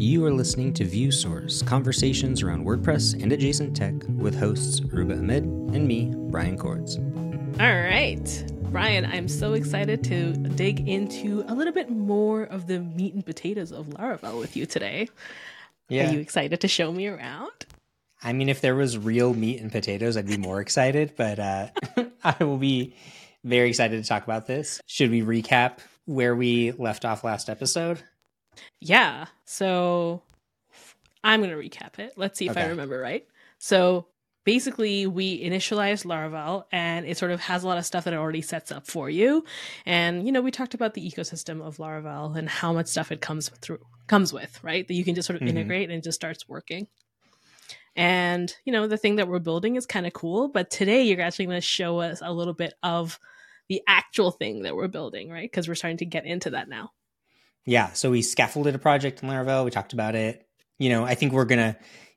You are listening to ViewSource, conversations around WordPress and adjacent tech with hosts Aurooba Ahmed and me, Brian Coords. All right. Brian, I'm so excited to dig into a little bit more of the meat and potatoes of Laravel with you today. Yeah. Are you excited to show me around? I mean, if there was real meat and potatoes, I'd be more excited, but uh, I will be very excited to talk about this. Should we recap where we left off last episode? Yeah. So I'm going to recap it. Let's see if okay. I remember right. So basically, we initialize Laravel and it sort of has a lot of stuff that it already sets up for you. And, you know, we talked about the ecosystem of Laravel and how much stuff it comes through, comes with, right? That you can just sort of mm-hmm. integrate and just starts working. And, you know, the thing that we're building is kind of cool. But today, you're actually going to show us a little bit of the actual thing that we're building, right? Because we're starting to get into that now yeah, so we scaffolded a project in Laravel. We talked about it. You know, I think we're gonna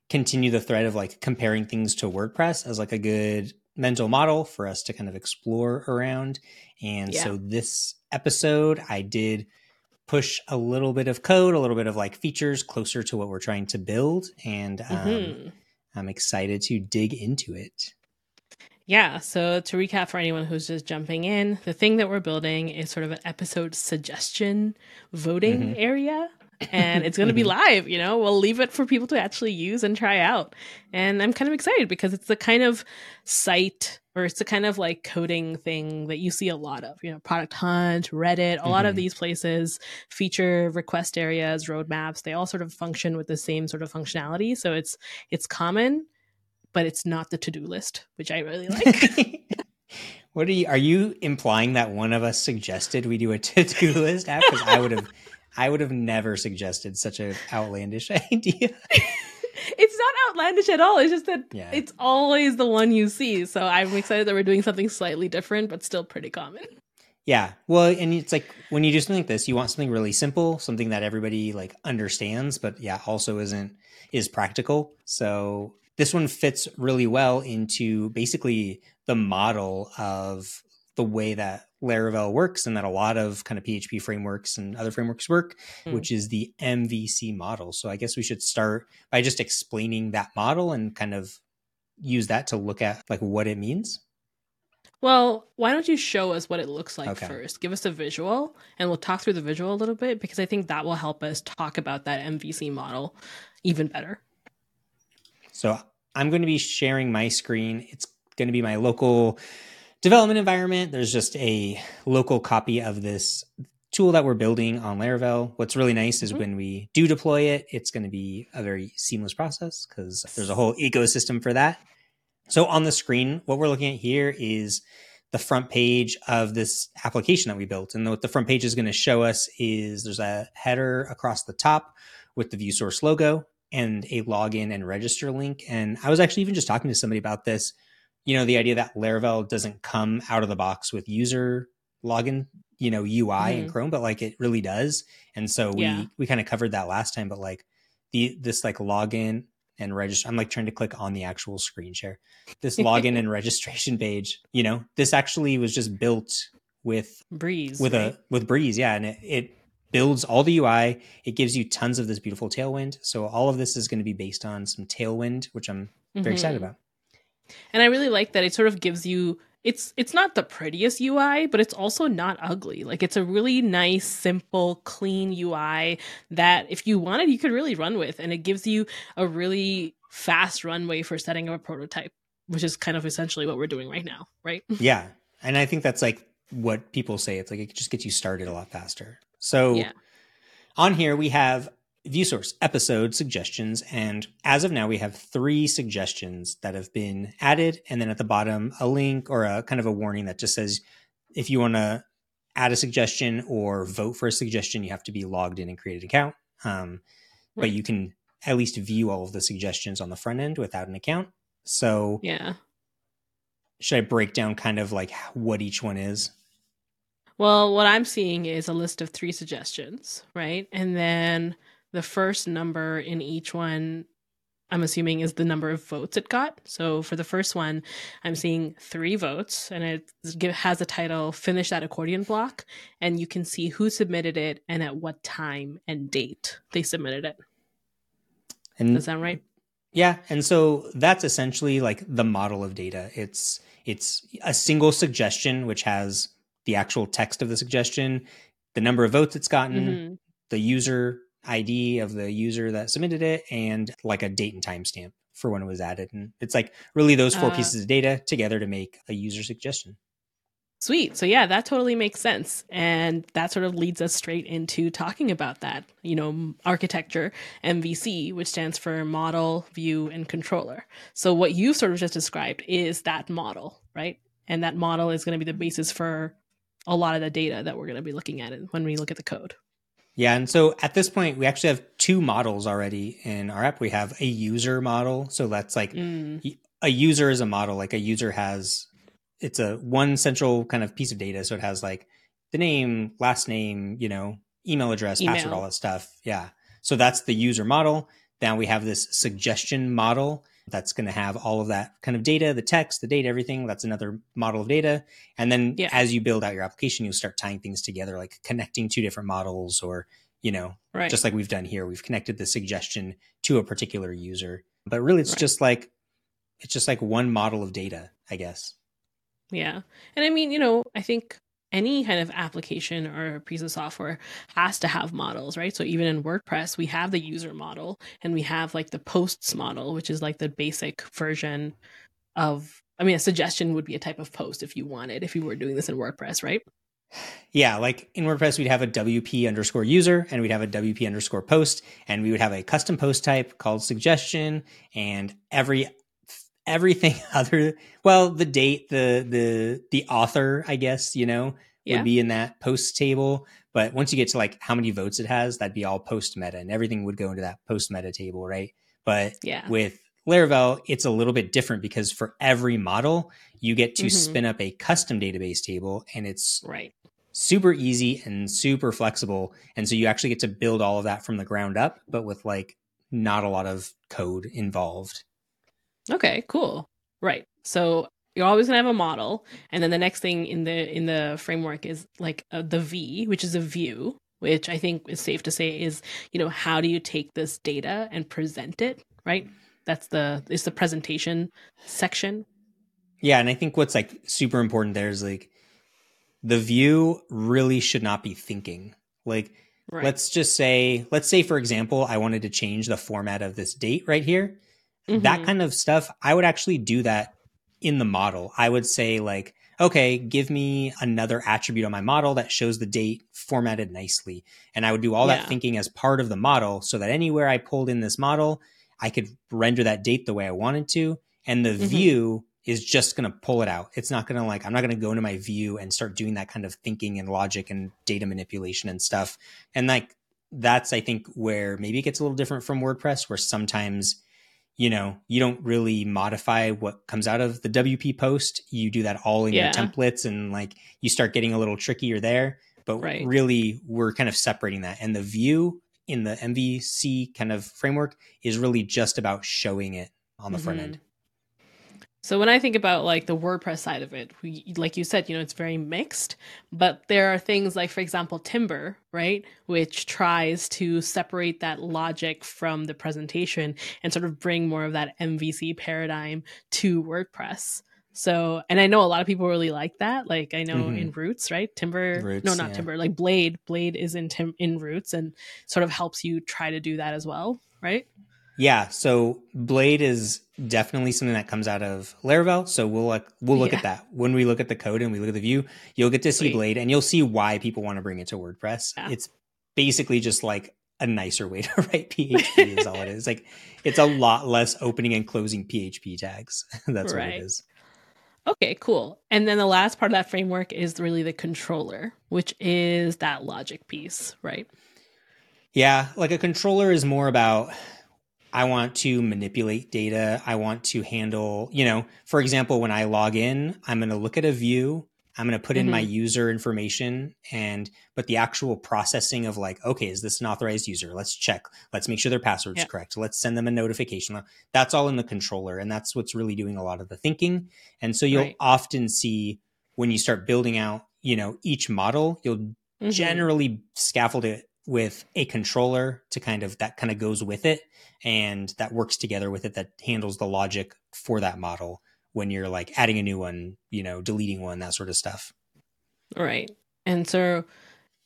continue the thread of like comparing things to WordPress as like a good mental model for us to kind of explore around. And yeah. so this episode, I did push a little bit of code, a little bit of like features closer to what we're trying to build, and um, mm-hmm. I'm excited to dig into it. Yeah, so to recap for anyone who's just jumping in, the thing that we're building is sort of an episode suggestion voting mm-hmm. area. And it's going to be mm-hmm. live, you know, we'll leave it for people to actually use and try out. And I'm kind of excited because it's the kind of site or it's the kind of like coding thing that you see a lot of, you know, Product Hunt, Reddit, a mm-hmm. lot of mm-hmm. these places feature request areas, roadmaps. They all sort of function with the same sort of functionality. So it's it's common but it's not the to-do list, which I really like. what are you are you implying that one of us suggested we do a to-do list app? Because I would have I would have never suggested such an outlandish idea. it's not outlandish at all. It's just that yeah. it's always the one you see. So I'm excited that we're doing something slightly different, but still pretty common. Yeah. Well, and it's like when you do something like this, you want something really simple, something that everybody like understands, but yeah, also isn't is practical. So this one fits really well into basically the model of the way that Laravel works and that a lot of kind of PHP frameworks and other frameworks work, mm. which is the MVC model. So I guess we should start by just explaining that model and kind of use that to look at like what it means. Well, why don't you show us what it looks like okay. first? Give us a visual and we'll talk through the visual a little bit because I think that will help us talk about that MVC model even better. So I'm going to be sharing my screen. It's going to be my local development environment. There's just a local copy of this tool that we're building on Laravel. What's really nice is mm-hmm. when we do deploy it, it's going to be a very seamless process because there's a whole ecosystem for that. So on the screen, what we're looking at here is the front page of this application that we built. And what the front page is going to show us is there's a header across the top with the view source logo and a login and register link. And I was actually even just talking to somebody about this. You know, the idea that Laravel doesn't come out of the box with user login, you know, UI mm-hmm. in Chrome, but like it really does. And so we yeah. we kind of covered that last time, but like the this like login and register I'm like trying to click on the actual screen share. This login and registration page, you know, this actually was just built with Breeze. With right? a with Breeze, yeah. And it, it builds all the UI. It gives you tons of this beautiful Tailwind. So all of this is going to be based on some Tailwind, which I'm very mm-hmm. excited about. And I really like that it sort of gives you it's it's not the prettiest UI, but it's also not ugly. Like it's a really nice, simple, clean UI that if you wanted, you could really run with, and it gives you a really fast runway for setting up a prototype, which is kind of essentially what we're doing right now, right? Yeah, and I think that's like what people say. It's like it just gets you started a lot faster. So yeah. on here we have view source episode suggestions. And as of now, we have three suggestions that have been added. And then at the bottom, a link or a kind of a warning that just says if you want to add a suggestion or vote for a suggestion, you have to be logged in and create an account. Um, right. But you can at least view all of the suggestions on the front end without an account. So, yeah. Should I break down kind of like what each one is? Well, what I'm seeing is a list of three suggestions, right? And then the first number in each one, I'm assuming, is the number of votes it got. So for the first one, I'm seeing three votes, and it has a title Finish That Accordion Block. And you can see who submitted it and at what time and date they submitted it. And Does that right? Yeah, and so that's essentially like the model of data. It's it's a single suggestion which has the actual text of the suggestion, the number of votes it's gotten, mm-hmm. the user ID of the user that submitted it, and like a date and timestamp for when it was added. And it's like really those four uh, pieces of data together to make a user suggestion. Sweet. So yeah, that totally makes sense. And that sort of leads us straight into talking about that, you know, architecture, MVC, which stands for model, view, and controller. So what you sort of just described is that model, right? And that model is going to be the basis for a lot of the data that we're going to be looking at when we look at the code. Yeah, and so at this point, we actually have two models already in our app. We have a user model, so that's like mm. a user is a model. Like a user has it's a one central kind of piece of data. So it has like the name, last name, you know, email address, email. password, all that stuff. Yeah. So that's the user model. Now we have this suggestion model that's going to have all of that kind of data, the text, the date, everything. That's another model of data. And then yeah. as you build out your application, you'll start tying things together, like connecting two different models or, you know, right. just like we've done here, we've connected the suggestion to a particular user. But really it's right. just like, it's just like one model of data, I guess. Yeah. And I mean, you know, I think any kind of application or piece of software has to have models, right? So even in WordPress, we have the user model and we have like the posts model, which is like the basic version of I mean, a suggestion would be a type of post if you wanted, if you were doing this in WordPress, right? Yeah, like in WordPress, we'd have a WP underscore user and we'd have a WP underscore post, and we would have a custom post type called suggestion, and every everything other well the date the the the author i guess you know yeah. would be in that post table. But once you get to like how many votes it has that'd be all post meta and everything would go into that post meta table right? But yeah. with laravel it's a little bit different because for every model you get to mm-hmm. spin up a custom database table and it's right. super easy and super flexible. And so you actually get to build all of that from the ground up but with like not a lot of code involved Okay, cool. Right. So you're always gonna have a model, and then the next thing in the in the framework is like uh, the V, which is a view, which I think is safe to say is you know how do you take this data and present it, right? That's the is the presentation section. Yeah, and I think what's like super important there is like the view really should not be thinking. Like right. let's just say let's say for example I wanted to change the format of this date right here Mm-hmm. That kind of stuff, I would actually do that in the model. I would say, like, okay, give me another attribute on my model that shows the date formatted nicely. And I would do all yeah. that thinking as part of the model so that anywhere I pulled in this model, I could render that date the way I wanted to. And the mm-hmm. view is just going to pull it out. It's not going to like, I'm not going to go into my view and start doing that kind of thinking and logic and data manipulation and stuff. And like, that's, I think, where maybe it gets a little different from WordPress, where sometimes you know, you don't really modify what comes out of the WP post. You do that all in yeah. your templates and like you start getting a little trickier there. But right. really, we're kind of separating that. And the view in the MVC kind of framework is really just about showing it on the mm-hmm. front end. So when I think about like the WordPress side of it, we, like you said, you know, it's very mixed, but there are things like, for example, Timber, right, which tries to separate that logic from the presentation and sort of bring more of that MVC paradigm to WordPress. So, and I know a lot of people really like that. Like I know mm-hmm. in Roots, right? Timber, Roots, no, not yeah. Timber, like Blade. Blade is in Tim in Roots and sort of helps you try to do that as well, right? Yeah, so Blade is definitely something that comes out of Laravel. So we'll like we'll look yeah. at that when we look at the code and we look at the view. You'll get to see Sweet. Blade, and you'll see why people want to bring it to WordPress. Yeah. It's basically just like a nicer way to write PHP is all it is. Like it's a lot less opening and closing PHP tags. That's right. what it is. Okay, cool. And then the last part of that framework is really the controller, which is that logic piece, right? Yeah, like a controller is more about I want to manipulate data. I want to handle, you know, for example, when I log in, I'm going to look at a view. I'm going to put in mm-hmm. my user information and, but the actual processing of like, okay, is this an authorized user? Let's check. Let's make sure their password's yeah. correct. Let's send them a notification. That's all in the controller. And that's what's really doing a lot of the thinking. And so you'll right. often see when you start building out, you know, each model, you'll mm-hmm. generally scaffold it with a controller to kind of that kind of goes with it and that works together with it that handles the logic for that model when you're like adding a new one, you know, deleting one, that sort of stuff. Right. And so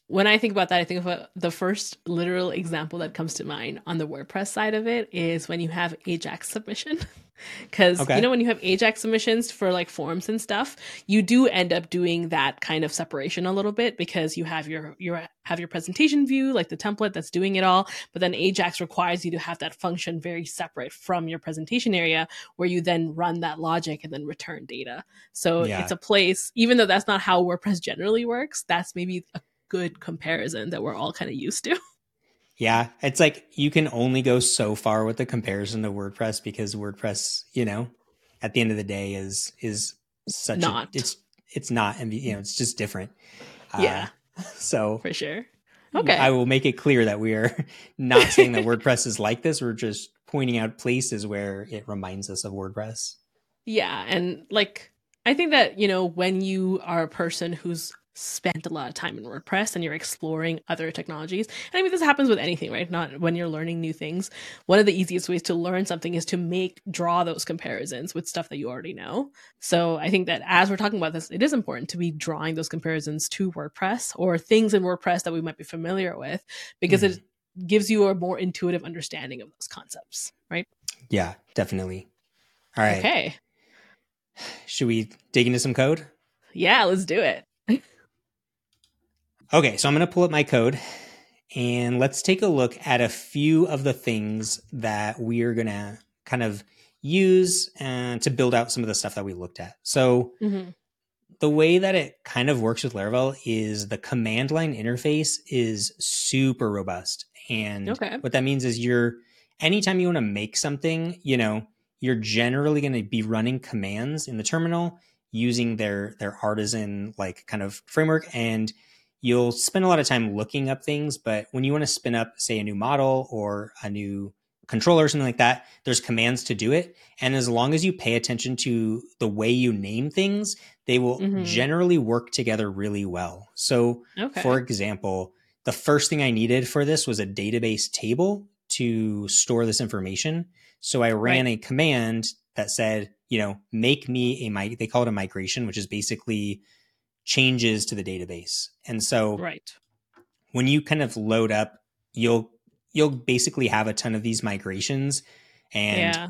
when I think about that, I think of uh, the first literal example that comes to mind on the WordPress side of it is when you have Ajax submission. Because okay. you know when you have Ajax submissions for like forms and stuff, you do end up doing that kind of separation a little bit because you have your your have your presentation view like the template that's doing it all, but then Ajax requires you to have that function very separate from your presentation area where you then run that logic and then return data. So yeah. it's a place, even though that's not how WordPress generally works, that's maybe a good comparison that we're all kind of used to. Yeah, it's like you can only go so far with the comparison to WordPress because WordPress, you know, at the end of the day is is such not. a it's it's not and you know it's just different. Uh, yeah. Uh, so for sure. Okay. I will make it clear that we are not saying that WordPress is like this. We're just pointing out places where it reminds us of WordPress. Yeah, and like I think that, you know, when you are a person who's spent a lot of time in WordPress and you're exploring other technologies. And I mean, this happens with anything, right? Not when you're learning new things. One of the easiest ways to learn something is to make, draw those comparisons with stuff that you already know. So I think that as we're talking about this, it is important to be drawing those comparisons to WordPress or things in WordPress that we might be familiar with because mm-hmm. it gives you a more intuitive understanding of those concepts, right? Yeah, definitely. All right. Okay. Should we dig into some code? Yeah, let's do it. Okay, so I'm going to pull up my code and let's take a look at a few of the things that we are going to kind of use uh, to build out some of the stuff that we looked at. So, mm-hmm. the way that it kind of works with Laravel is the command line interface is super robust. And okay. what that means is you're, anytime you want to make something, you know, you're generally going to be running commands in the terminal using their their artisan like kind of framework and you'll spend a lot of time looking up things, but when you want to spin up, say, a new model or a new controller or something like that, there's commands to do it. And as long as you pay attention to the way you name things, they will mm-hmm. generally work together really well. So, okay. for example, the first thing I needed for this was a database table to store this information. So I ran right. a command that said, you know, make me a they call it a migration, which is basically changes to the database. And so right. when you kind of load up, you'll you'll basically have a ton of these migrations and yeah.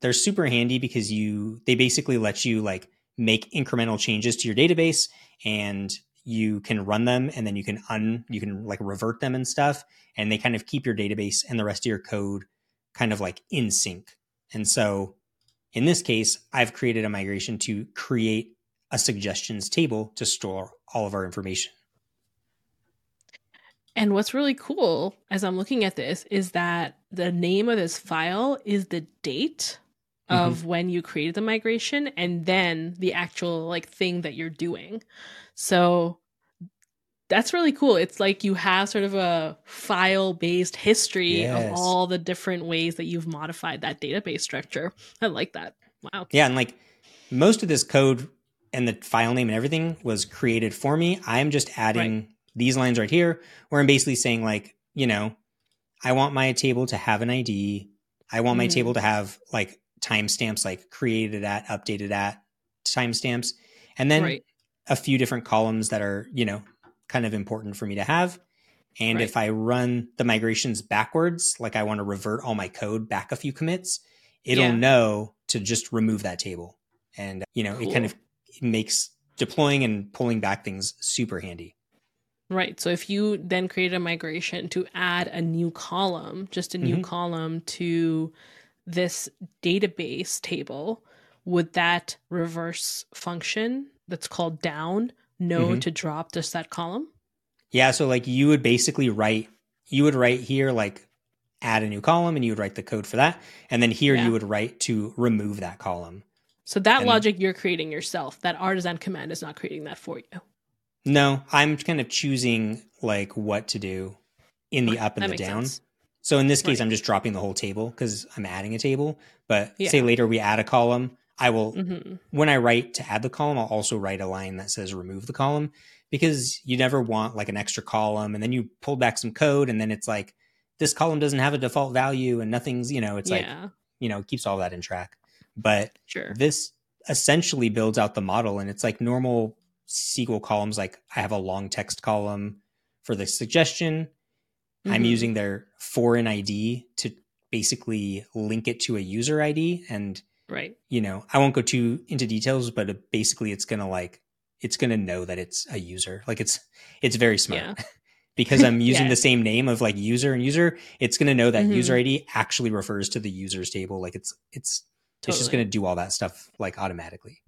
they're super handy because you they basically let you like make incremental changes to your database and you can run them and then you can un you can like revert them and stuff and they kind of keep your database and the rest of your code kind of like in sync. And so in this case, I've created a migration to create a suggestions table to store all of our information. And what's really cool as I'm looking at this is that the name of this file is the date of mm-hmm. when you created the migration and then the actual like thing that you're doing. So that's really cool. It's like you have sort of a file based history yes. of all the different ways that you've modified that database structure. I like that. Wow. Yeah. And like most of this code and the file name and everything was created for me. I'm just adding right. these lines right here where I'm basically saying like, you know, I want my table to have an ID. I want mm-hmm. my table to have like timestamps, like created at, updated at timestamps, and then right. a few different columns that are, you know, kind of important for me to have. And right. if I run the migrations backwards, like I want to revert all my code back a few commits, it'll yeah. know to just remove that table. And, you know, cool. it kind of makes deploying and pulling back things super handy. Right. So if you then create a migration to add a new column, just a new mm-hmm. column to this database table, would that reverse function that's called down know mm-hmm. to drop just that column? Yeah. So like you would basically write, you would write here like add a new column and you would write the code for that. And then here yeah. you would write to remove that column. So that and, logic you're creating yourself. That artisan command is not creating that for you. No, I'm kind of choosing like what to do in the up and that the down. Sense. So in this case, right. I'm just dropping the whole table because I'm adding a table. But yeah. say later we add a column, I will mm-hmm. when I write to add the column, I'll also write a line that says remove the column because you never want like an extra column and then you pull back some code and then it's like this column doesn't have a default value and nothing's, you know, it's yeah. like, you know, it keeps all that in track. But sure. this essentially builds out the model and it's like normal SQL columns. Like I have a long text column for the suggestion. Mm-hmm. I'm using their foreign ID to basically link it to a user ID. And, right. You know, I won't go too into details, but basically it's going to like, it's going to know that it's a user. Like it's, it's very smart. Yeah. because I'm using yeah. the same name of like user and user, it's going to know that mm-hmm. user ID actually refers to the users table. Like it's it's totally. it's just going to do all that stuff like automatically.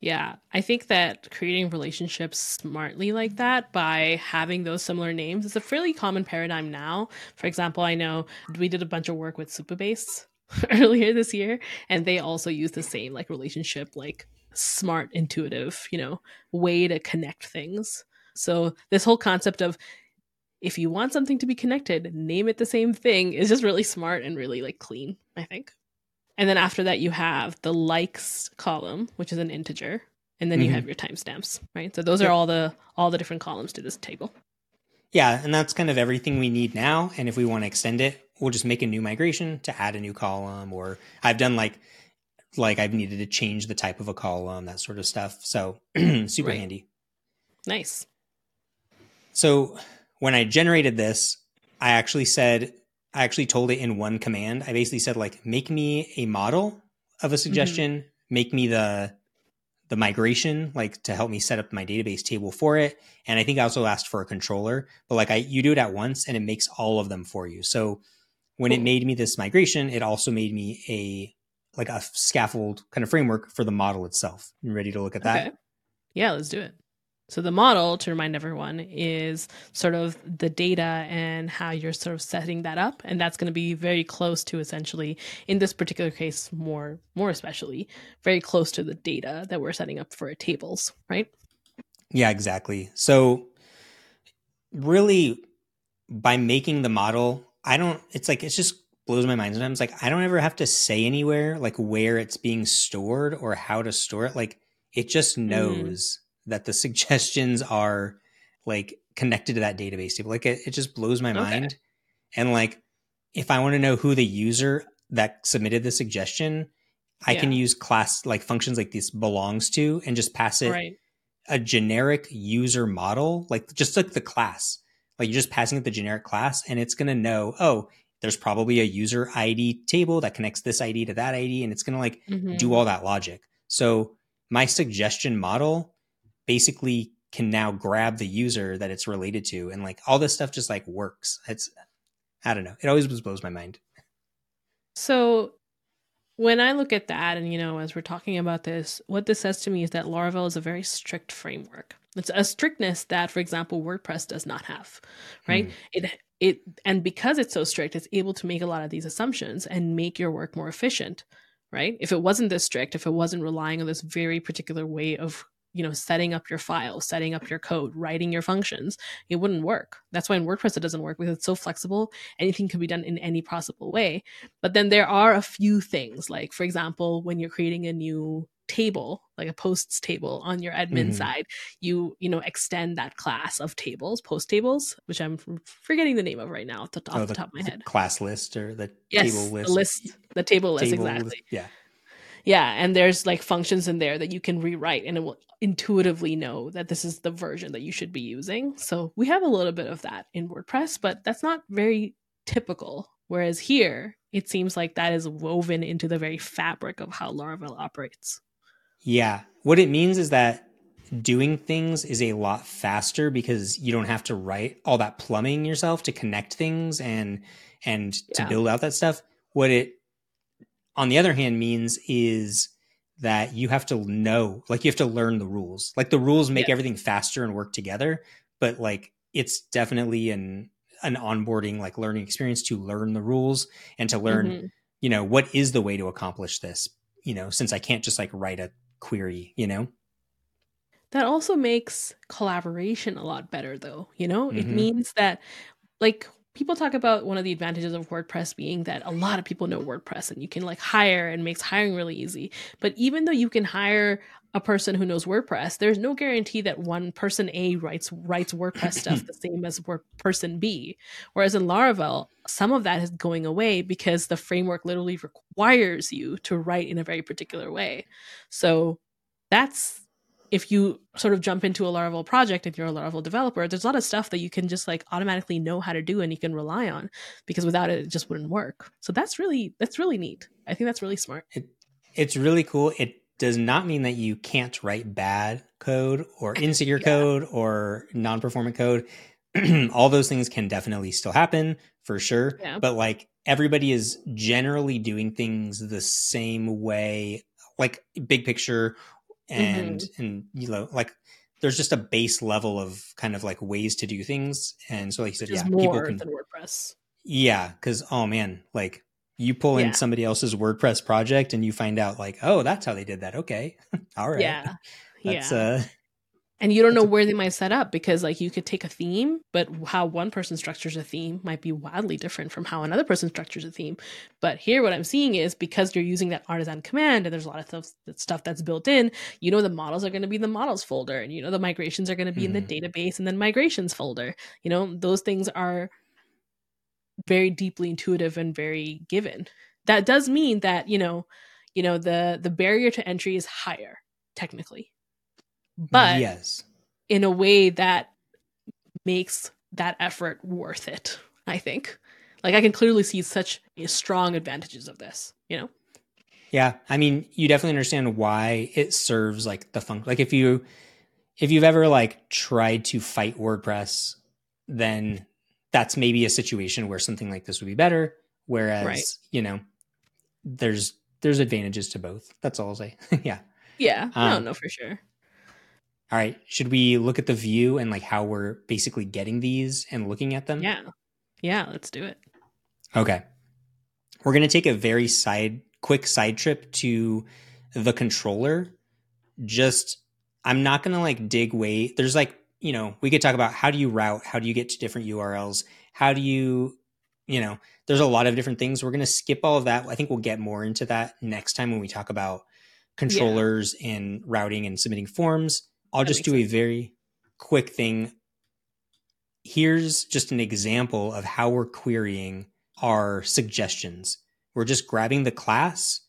Yeah, I think that creating relationships smartly like that by having those similar names is a fairly common paradigm now. For example, I know we did a bunch of work with Supabase earlier this year, and they also use the same like relationship, like smart, intuitive, you know, way to connect things. So this whole concept of if you want something to be connected, name it the same thing is just really smart and really like clean, I think. And then after that, you have the likes column, which is an integer, and then mm-hmm. you have your timestamps, right? So those are all the all the different columns to this table. Yeah, and that's kind of everything we need now. And if we want to extend it, we'll just make a new migration to add a new column. Or I've done like like I've needed to change the type of a column, that sort of stuff. So super right. handy. Nice. So when I generated this, I actually said, I actually told it in one command. I basically said like, make me a model of a suggestion, mm-hmm. make me the the migration, like to help me set up my database table for it. And I think I also asked for a controller, but like I you do it at once and it makes all of them for you. So when cool. it made me this migration, it also made me a like a scaffold kind of framework for the model itself. You ready to look at that? Okay. Yeah, let's do it. So the model, to remind everyone, is sort of the data and how you're sort of setting that up, and that's going to be very close to essentially, in this particular case, more more especially, very close to the data that we're setting up for tables, right? Yeah, exactly. So really, by making the model, I don't. It's like it's just blows my mind sometimes. Like I don't ever have to say anywhere like where it's being stored or how to store it. Like it just mm-hmm. knows. Mm that the suggestions are like connected to that database table. Like it, it just blows my okay. mind. And like if I want to know who the user that submitted the suggestion, I yeah. can use class like functions like this belongs to and just pass it right. a generic user model, like just like the class. Like you're just passing it the generic class and it's gonna know, oh, there's probably a user ID table that connects this ID to that ID, and it's gonna like mm-hmm. do all that logic. So my suggestion model basically can now grab the user that it's related to and like all this stuff just like works. It's i don't know. It always blows my mind. So when i look at that and you know as we're talking about this what this says to me is that laravel is a very strict framework. It's a strictness that for example wordpress does not have right? Mm. it it and because it's so strict it's able to make a lot of these assumptions and make your work more efficient right? If it wasn't this strict if it wasn't relying on this very particular way of you know setting up your file setting up your code writing your functions it wouldn't work. That's why in wordpress it doesn't work because it's so flexible. Anything can be done in any possible way. But then there are a few things like for example when you're creating a new table like a posts table on your admin mm-hmm. side you you know extend that class of tables post tables which i'm forgetting the name of right now off the, off oh, the, the top of my head. class list or the yes, table list? the list the table list table exactly. list. yeah yeah and there's like functions in there that you can rewrite and it will intuitively know that this is the version that you should be using. So we have a little bit of that in wordpress but that's not very typical. Whereas here it seems like that is woven into the very fabric of how laravel operates. Yeah. What it means is that doing things is a lot faster because you don't have to write all that plumbing yourself to connect things and and to build out that stuff. What it on the other hand means is that you have to know like you have to learn the rules like the rules make yeah. everything faster and work together but like it's definitely an an onboarding like learning experience to learn the rules and to learn mm-hmm. you know what is the way to accomplish this you know since i can't just like write a query you know that also makes collaboration a lot better though you know mm-hmm. it means that like people talk about one of the advantages of WordPress being that a lot of people know WordPress and you can like hire and makes hiring really easy. But even though you can hire a person who knows WordPress, there's no guarantee that one person A writes writes WordPress stuff the same as person B. Whereas in Laravel, some of that is going away because the framework literally requires you to write in a very particular way. So that's if you sort of jump into a Laravel project and you're a Laravel developer, there's a lot of stuff that you can just like automatically know how to do and you can rely on because without it, it just wouldn't work. So that's really that's really neat. I think that's really smart. It, it's really cool. It does not mean that you can't write bad code or insecure yeah. code or non-performant code. All those things can definitely still happen for sure. Yeah. But like everybody is generally doing things the same way, like big picture and mm-hmm. and you know like there's just a base level of kind of like ways to do things. And so like you said yeah people can wordpress. Yeah because oh man like you pull in somebody else's wordpress project and you find out like oh that's how they did that. Okay. All right. Yeah. That's yeah. uh and you don't know where they might set up because like you could take a theme but how one person structures a theme might be wildly different from how another person structures a theme but here what i'm seeing is because you're using that artisan command and there's a lot of stuff, stuff that's built in you know the models are going to be in the models folder and you know the migrations are going to be mm. in the mm-hmm. database and then migrations folder you know those things are very deeply intuitive and very given that does mean that you know you know the the barrier to entry is higher technically but yes. in a way that makes that effort worth it i think. Like i can clearly see such strong advantages of this you know? Yeah i mean you definitely understand why it serves like the function like if you if you've ever like tried to fight wordpress then that's maybe a situation where something like this would be better whereas right. you know there's there's advantages to both. That's all i'll say. Yeah. Yeah. Um, no no for sure all right, should we look at the view and like how we're basically getting these and looking at them? Yeah. Yeah, let's do it. Okay. We're going to take a very side quick side trip to the controller. Just I'm not going to like dig way there's like, you know, we could talk about how do you route, how do you get to different URLs? How do you you know, there's a lot of different things. We're going to skip all of that. I think we'll get more into that next time when we talk about controllers yeah. and routing and submitting forms. I'll that just do sense. a very quick thing. Here's just an example of how we're querying our suggestions. We're just grabbing the class.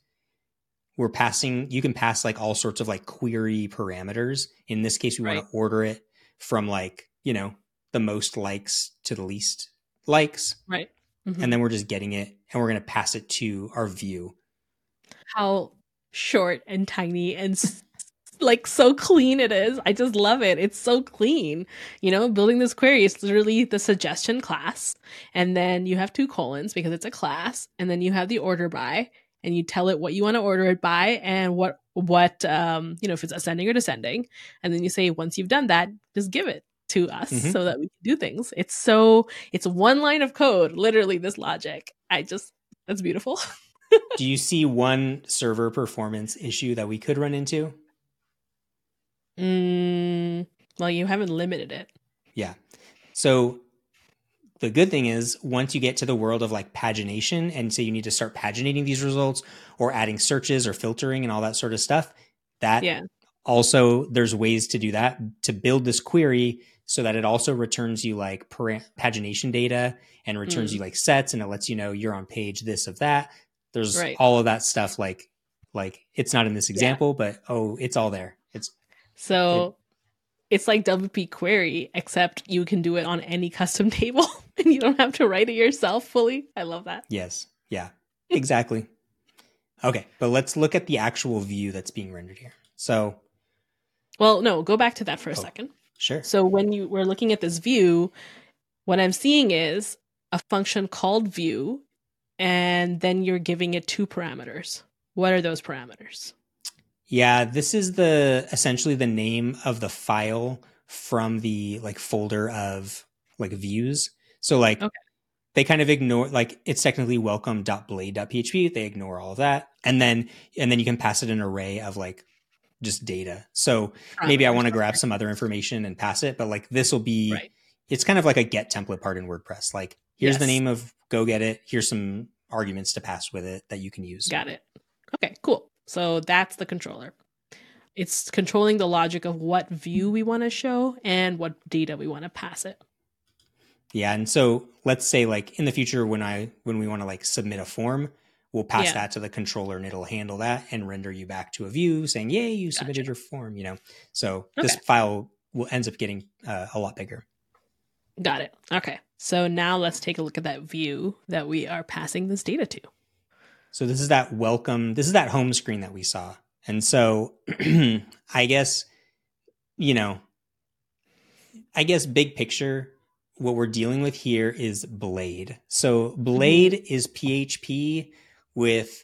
We're passing, you can pass like all sorts of like query parameters. In this case, we right. want to order it from like, you know, the most likes to the least likes. Right. Mm-hmm. And then we're just getting it and we're going to pass it to our view. How short and tiny and like so clean it is. I just love it. It's so clean. You know, building this query is literally the suggestion class. And then you have two colons because it's a class. And then you have the order by and you tell it what you want to order it by and what what um you know if it's ascending or descending. And then you say once you've done that, just give it to us mm-hmm. so that we can do things. It's so it's one line of code, literally this logic. I just that's beautiful. do you see one server performance issue that we could run into? Mm, well, you haven't limited it. Yeah. So the good thing is once you get to the world of like pagination and say you need to start paginating these results or adding searches or filtering and all that sort of stuff, that yeah. also there's ways to do that to build this query so that it also returns you like pagination data and returns mm. you like sets and it lets you know you're on page this of that. There's right. all of that stuff like like it's not in this example, yeah. but oh, it's all there. So it, it's like WP query, except you can do it on any custom table and you don't have to write it yourself fully. I love that. Yes. Yeah. Exactly. okay, but let's look at the actual view that's being rendered here. So Well, no, go back to that for a oh, second. Sure. So when you were looking at this view, what I'm seeing is a function called view, and then you're giving it two parameters. What are those parameters? Yeah, this is the essentially the name of the file from the like folder of like views. So like okay. they kind of ignore like it's technically welcome.blade.php. They ignore all of that. And then and then you can pass it an array of like just data. So maybe I want to grab some other information and pass it, but like this will be right. it's kind of like a get template part in WordPress. Like Here's the name of go get it. Here's some arguments to pass with it that you can use. Got it. Okay, cool. So that's the controller. It's controlling the logic of what view we want to show and what data we want to pass it. Yeah, and so let's say like in the future when I when we want to like submit a form, we'll pass Yeah. that to the controller and it'll handle that and render you back to a view saying, "Yay, you submitted your form." You know, so this file will ends up getting uh, a lot bigger. Got it. Okay. So now let's take a look at that view that we are passing this data to. So this is that welcome. This is that home screen that we saw, and so I guess you know, I guess big picture, what we're dealing with here is Blade. So Blade mm-hmm. is PHP with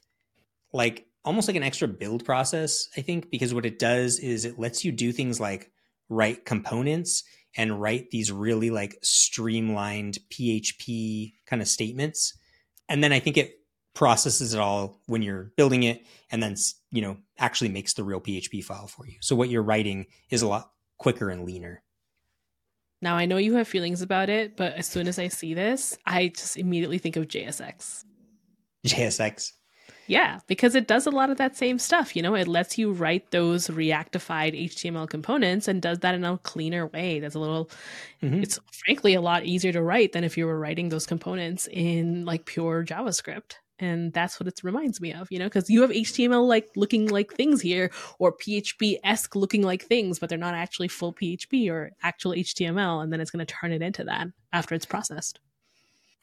like almost like an extra build process, I think, because what it does is it lets you do things like write components and write these really like streamlined PHP kind of statements. And then I think it processes it all when you're building it and then, you know, actually makes the real PHP file for you. So what you're writing is a lot quicker and leaner. Now I know you have feelings about it, but as soon as I see this, I just immediately think of JSX. JSX. Yeah, because it does a lot of that same stuff. You know, it lets you write those reactified HTML components and does that in a cleaner way. That's a little, Mhm. it's frankly a lot easier to write than if you were writing those components in like pure JavaScript. And that's what it reminds me of, you know, because you have HTML like looking like things here or PHP esque looking like things, but they're not actually full PHP or actual HTML. And then it's going to turn it into that after it's processed.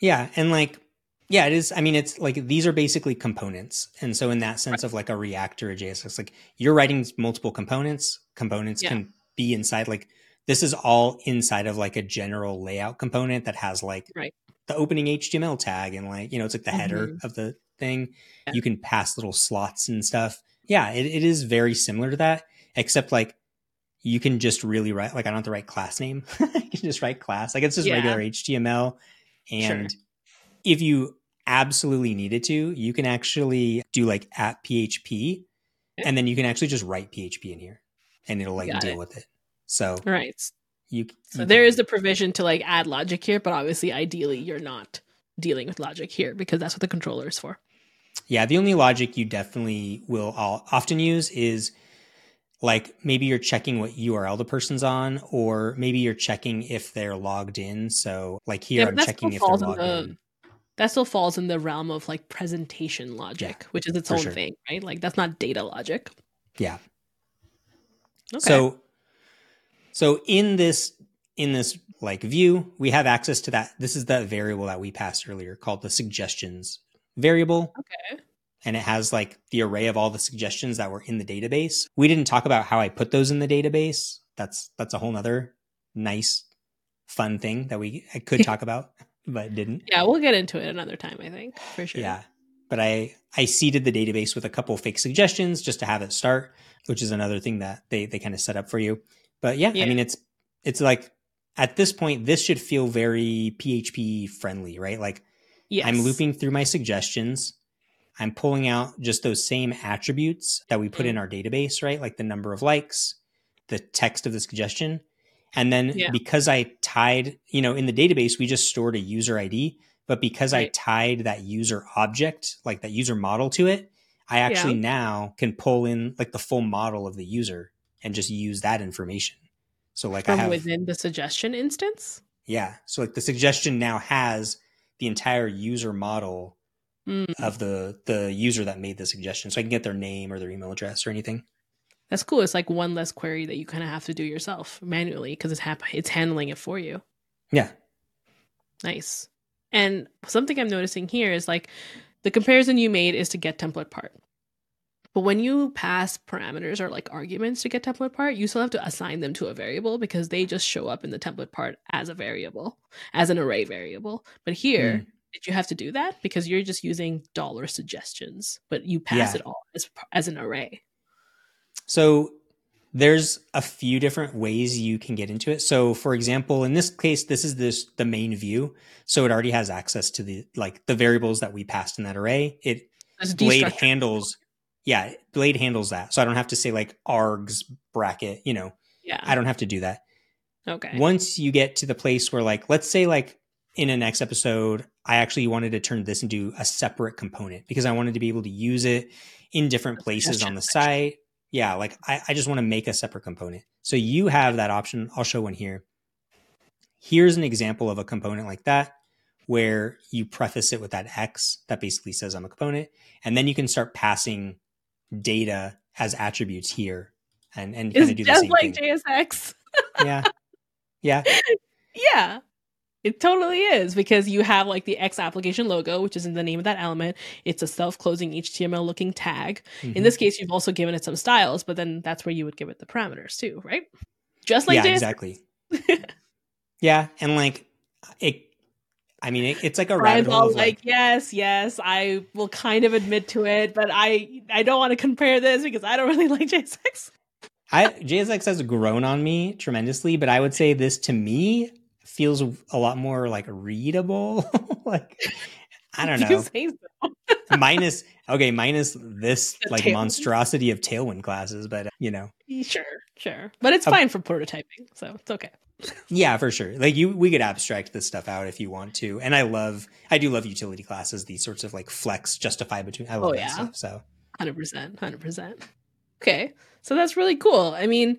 Yeah, and like yeah, it is. I mean, it's like these are basically components, and so in that sense of like a React or a JSX, like you're writing multiple components. Components Yeah. can be inside like this is all inside of like a general layout component that has like Right. The opening HTML tag and like you know it's like the header mm-hmm. of the thing. Yeah. You can pass little slots and stuff. Yeah, it, it is very similar to that, except like you can just really write like I don't have to write class name. you can just write class. Like it's just Yeah. regular HTML. And if you absolutely needed to, you can actually do like at PHP and then you can actually just write PHP in here and it'll like Got deal it. with it. So Right. You So you there can- is the provision to like add logic here, but obviously, ideally, you're not dealing with logic here because that's what the controller is for. Yeah, the only logic you definitely will all, often use is like maybe you're checking what URL the person's on, or maybe you're checking if they're logged in. So like here, Yeah, I'm checking if they're falls in logged the- in. That still falls in the realm of like presentation logic, which is its own sure. thing, right? Like that's not data logic. Yeah. Okay. So so in this in this like view, we have access to that. This is the variable that we passed earlier called the suggestions variable. okay. and it has like the array of all the suggestions that were in the database. We didn't talk about how I put those in the database. That's that's a whole nother nice fun thing that we I could talk about, but didn't. Yeah, we'll get into it another time, I think, for sure. Yeah. But I I seeded the database with a couple fake suggestions just to have it start, which is another thing that they they kind of set up for you. But yeah, Yeah. I mean it's it's like at this point this should feel very PHP friendly, right? Like Yes. I'm looping through my suggestions. I'm pulling out just those same attributes that we put Mm. in our database, right? Like the number of likes, the text of the suggestion. And then Yeah. because I tied, you know, in the database, we just stored a user ID. But because I tied that user object, like that user model to it, I actually now can pull in like the full model of the user and just use that information. So like I From have within the suggestion instance. yeah. So like the suggestion now has the entire user model Mm, of the the user that made the suggestion. So I can get their name or their email address or anything. that's cool. It's like one less query that you kind of have to do yourself manually because it's hap- it's handling it for you. Yeah. Nice. And something I'm noticing here is like the comparison you made is to get template part. But when you pass parameters or like arguments to get template part, you still have to assign them to a variable because they just show up in the template part as a variable, as an array variable. But here, mm. did you have to do that? Because you're just using dollar suggestions, but you pass Yeah. it all as, as an array. So there's a few different ways you can get into it. So for example, in this case, this is this the main view. So it already has access to the like the variables that we passed in that array. It Blade handles yeah, Blade handles that. So I don't have to say like args bracket, you know. Yeah. I don't have to do that. okay. once you get to the place where like let's say like in a next episode, I actually wanted to turn this into a separate component because I wanted to be able to use it in different places on the site. Yeah, like I, I just want to make a separate component. So you have that option. I'll show one here. Here's an example of a component like that where you preface it with that X that basically says I'm a component. And then you can start passing data as attributes here and, and kind of do the just same like thing. JSX. Yeah. Yeah. Yeah. It totally is because you have like the X application logo, which is in the name of that element. It's a self closing HTML looking tag. Mhm. In this case, you've also given it some styles, but then that's where you would give it the parameters too, right? Just like yeah, JSX. exactly. yeah. And like it, I mean, it, it's like a rabbit hole all like, like, yes, yes, I will kind of admit to it, but I I don't want to compare this because I don't really like JSX. I JSX has grown on me tremendously, but I would say this to me feels a lot more like readable. like I don't know. so. minus okay, minus this The like Tailwind. monstrosity of Tailwind classes, but uh, you know, Sure, sure, but it's Uh, fine for prototyping, so it's okay. Yeah, for sure. Like you, we could abstract this stuff out if you want to. And I love, I do love utility classes. These sorts of like flex, justify between. I love Oh, that yeah. stuff. So Hundred percent, hundred percent. Okay, so that's really cool. I mean,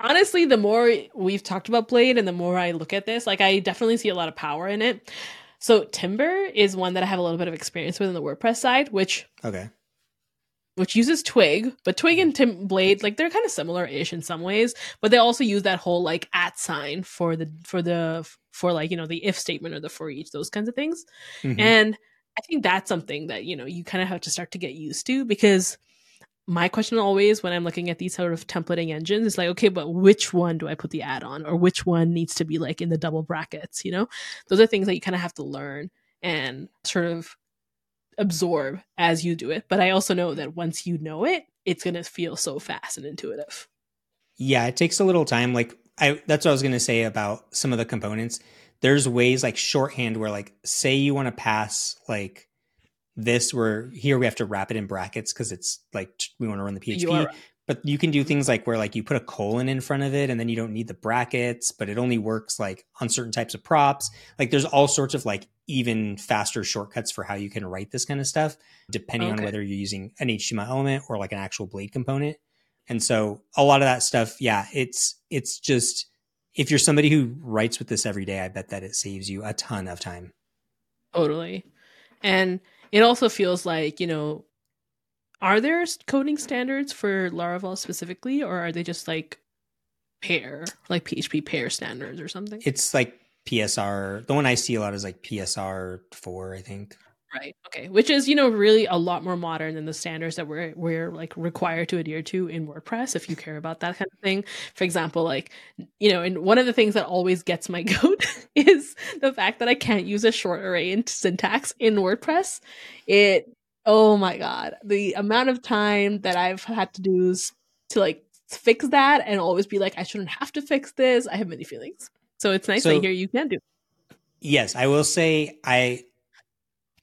honestly, the more we've talked about Blade and the more I look at this, like I definitely see a lot of power in it. So Timber is one that I have a little bit of experience with in the WordPress side, which okay, which uses Twig, but Twig and Tim Blade, like they're kind of similar-ish in some ways, but they also use that whole like at sign for the for the for like you know the if statement or the for each those kinds of things. Mhm. And I think that's something that, you know, you kind of have to start to get used to because my question always when I'm looking at these sort of templating engines is like, okay, but which one do I put the add on or which one needs to be like in the double brackets, you know? Those are things that you kind of have to learn and sort of absorb as you do it. But I also know that once you know it, it's going to feel so fast and intuitive. yeah, it takes a little time. Like I, that's what I was going to say about some of the components. There's ways like shorthand where like, say you want to pass like this, where here we have to wrap it in brackets because it's like we want to run the PHP. You are right. but you can do things like where like you put a colon in front of it and then you don't need the brackets but it only works like on certain types of props like there's all sorts of like even faster shortcuts for how you can write this kind of stuff depending on whether you're using an html element or like an actual blade component and so a lot of that stuff yeah it's it's just if you're somebody who writes with this every day i bet that it saves you a ton of time Totally. And it also feels like, you know, are there coding standards for Laravel specifically, or are they just like PEAR, like PHP PEAR standards or something? it's like psr the one i see a lot is like psr 4 i think Right. Okay. Which is, you know, really a lot more modern than the standards that we're we're like required to adhere to in WordPress if you care about that kind of thing. For example, like, you know, and one of the things that always gets my goat is the fact that I can't use a short array in syntax in WordPress. It oh my god. The amount of time that I've had to do to like fix that and always be like, I shouldn't have to fix this. I have many feelings. So it's nice So- to hear you can do. Yes, I will say I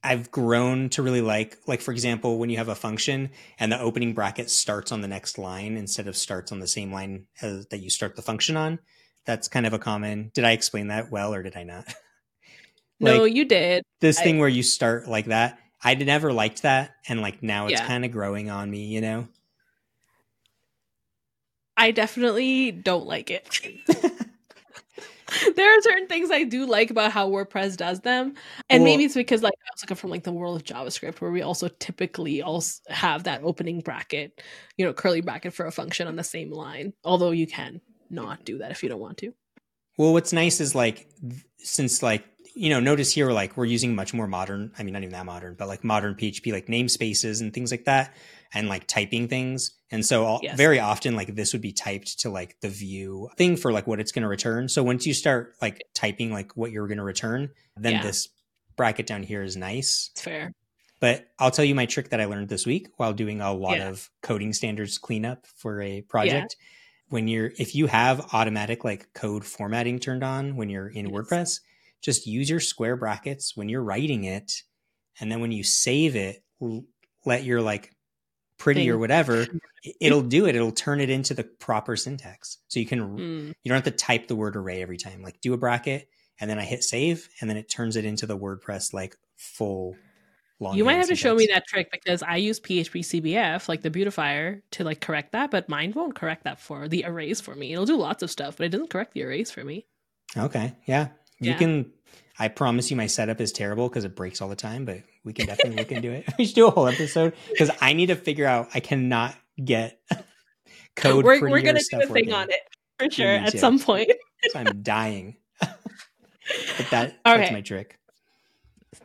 I've grown to really like like for example when you have a function and the opening bracket starts on the next line instead of starts on the same line as that you start the function on. That's kind of a common. Did I explain that well or did I not? No, you did. this I- thing where you start like that. I never liked that and like now it's Yeah. kind of growing on me, you know. I definitely don't like it. there are certain things I do like about how WordPress does them, and Well- maybe it's because like I also come from like the world of JavaScript, where we also typically also have that opening bracket, you know, curly bracket for a function on the same line. Although you can not do that if you don't want to. Well, what's nice is like since like you know notice here like we're using much more modern. I mean, not even that modern, but like modern PHP like namespaces and things like that, and like typing things. And so all, Yes. very often like this would be typed to like the view thing for like what it's going to return. So once you start like typing like what you're going to return, then Yeah. this bracket down here is nice. It's fair. But I'll tell you my trick that I learned this week while doing a lot Yeah. of coding standards cleanup for a project. When you're, if you have automatic like code formatting turned on when you're in Yes. WordPress, just use your square brackets when you're writing it. And then when you save it, let your like pretty or whatever, it'll do it. It'll turn it into the proper syntax. So you can, Mm, you don't have to type the word array every time. Like do a bracket and then I hit save, and then it turns it into the WordPress like full. Long you might have to show me that trick because I use PHP CBF, like the beautifier, to like correct that, but mine won't correct that for the arrays for me. It'll do lots of stuff, but it doesn't correct the arrays for me. Okay, yeah, you yeah. can. I promise you, my setup is terrible because it breaks all the time, but we can definitely look into it. We should do a whole episode because I need to figure out. I cannot get code. We're, we're gonna do a thing working. on it for sure at some point. so I'm dying. but that all that's right. my trick.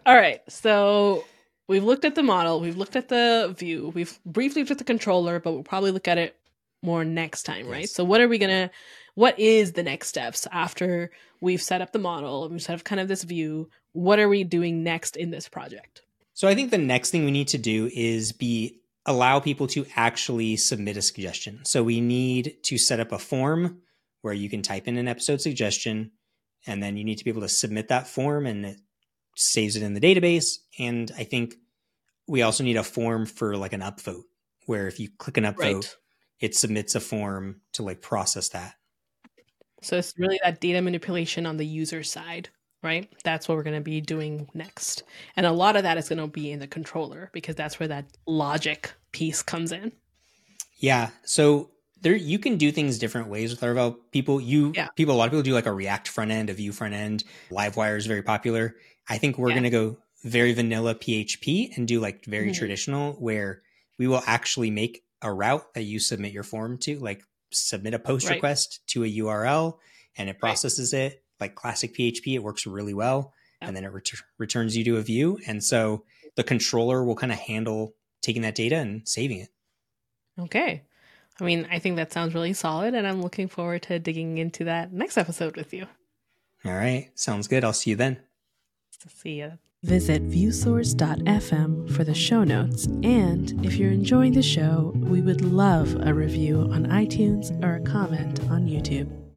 All right, so we've looked at the model, we've looked at the view, we've briefly looked at the controller, but we'll probably look at it more next time, yes. right? So what are we gonna? What is the next steps after we've set up the model, we've set up kind of this view? What are we doing next in this project? So I think the next thing we need to do is be allow people to actually submit a suggestion. So we need to set up a form where you can type in an episode suggestion and then you need to be able to submit that form and it saves it in the database. And I think we also need a form for like an upvote where if you click an upvote, right. it submits a form to like process that. So it's really that data manipulation on the user side right? That's what we're going to be doing next. And a lot of that is going to be in the controller because that's where that logic piece comes in. Yeah. So there you can do things different ways with Laravel. People you yeah. people a lot of people do like a React front end, a Vue front end. Livewire is very popular. I think we're yeah. going to go very vanilla PHP and do like very mm-hmm. traditional where we will actually make a route that you submit your form to, like submit a post right. request to a URL and it processes right. it like classic PHP, it works really well. And then it ret- returns you to a view. And so the controller will kind of handle taking that data and saving it. Okay. I mean, I think that sounds really solid. And I'm looking forward to digging into that next episode with you. All right. Sounds good. I'll see you then. See you. Visit viewsource.fm for the show notes. And if you're enjoying the show, we would love a review on iTunes or a comment on YouTube.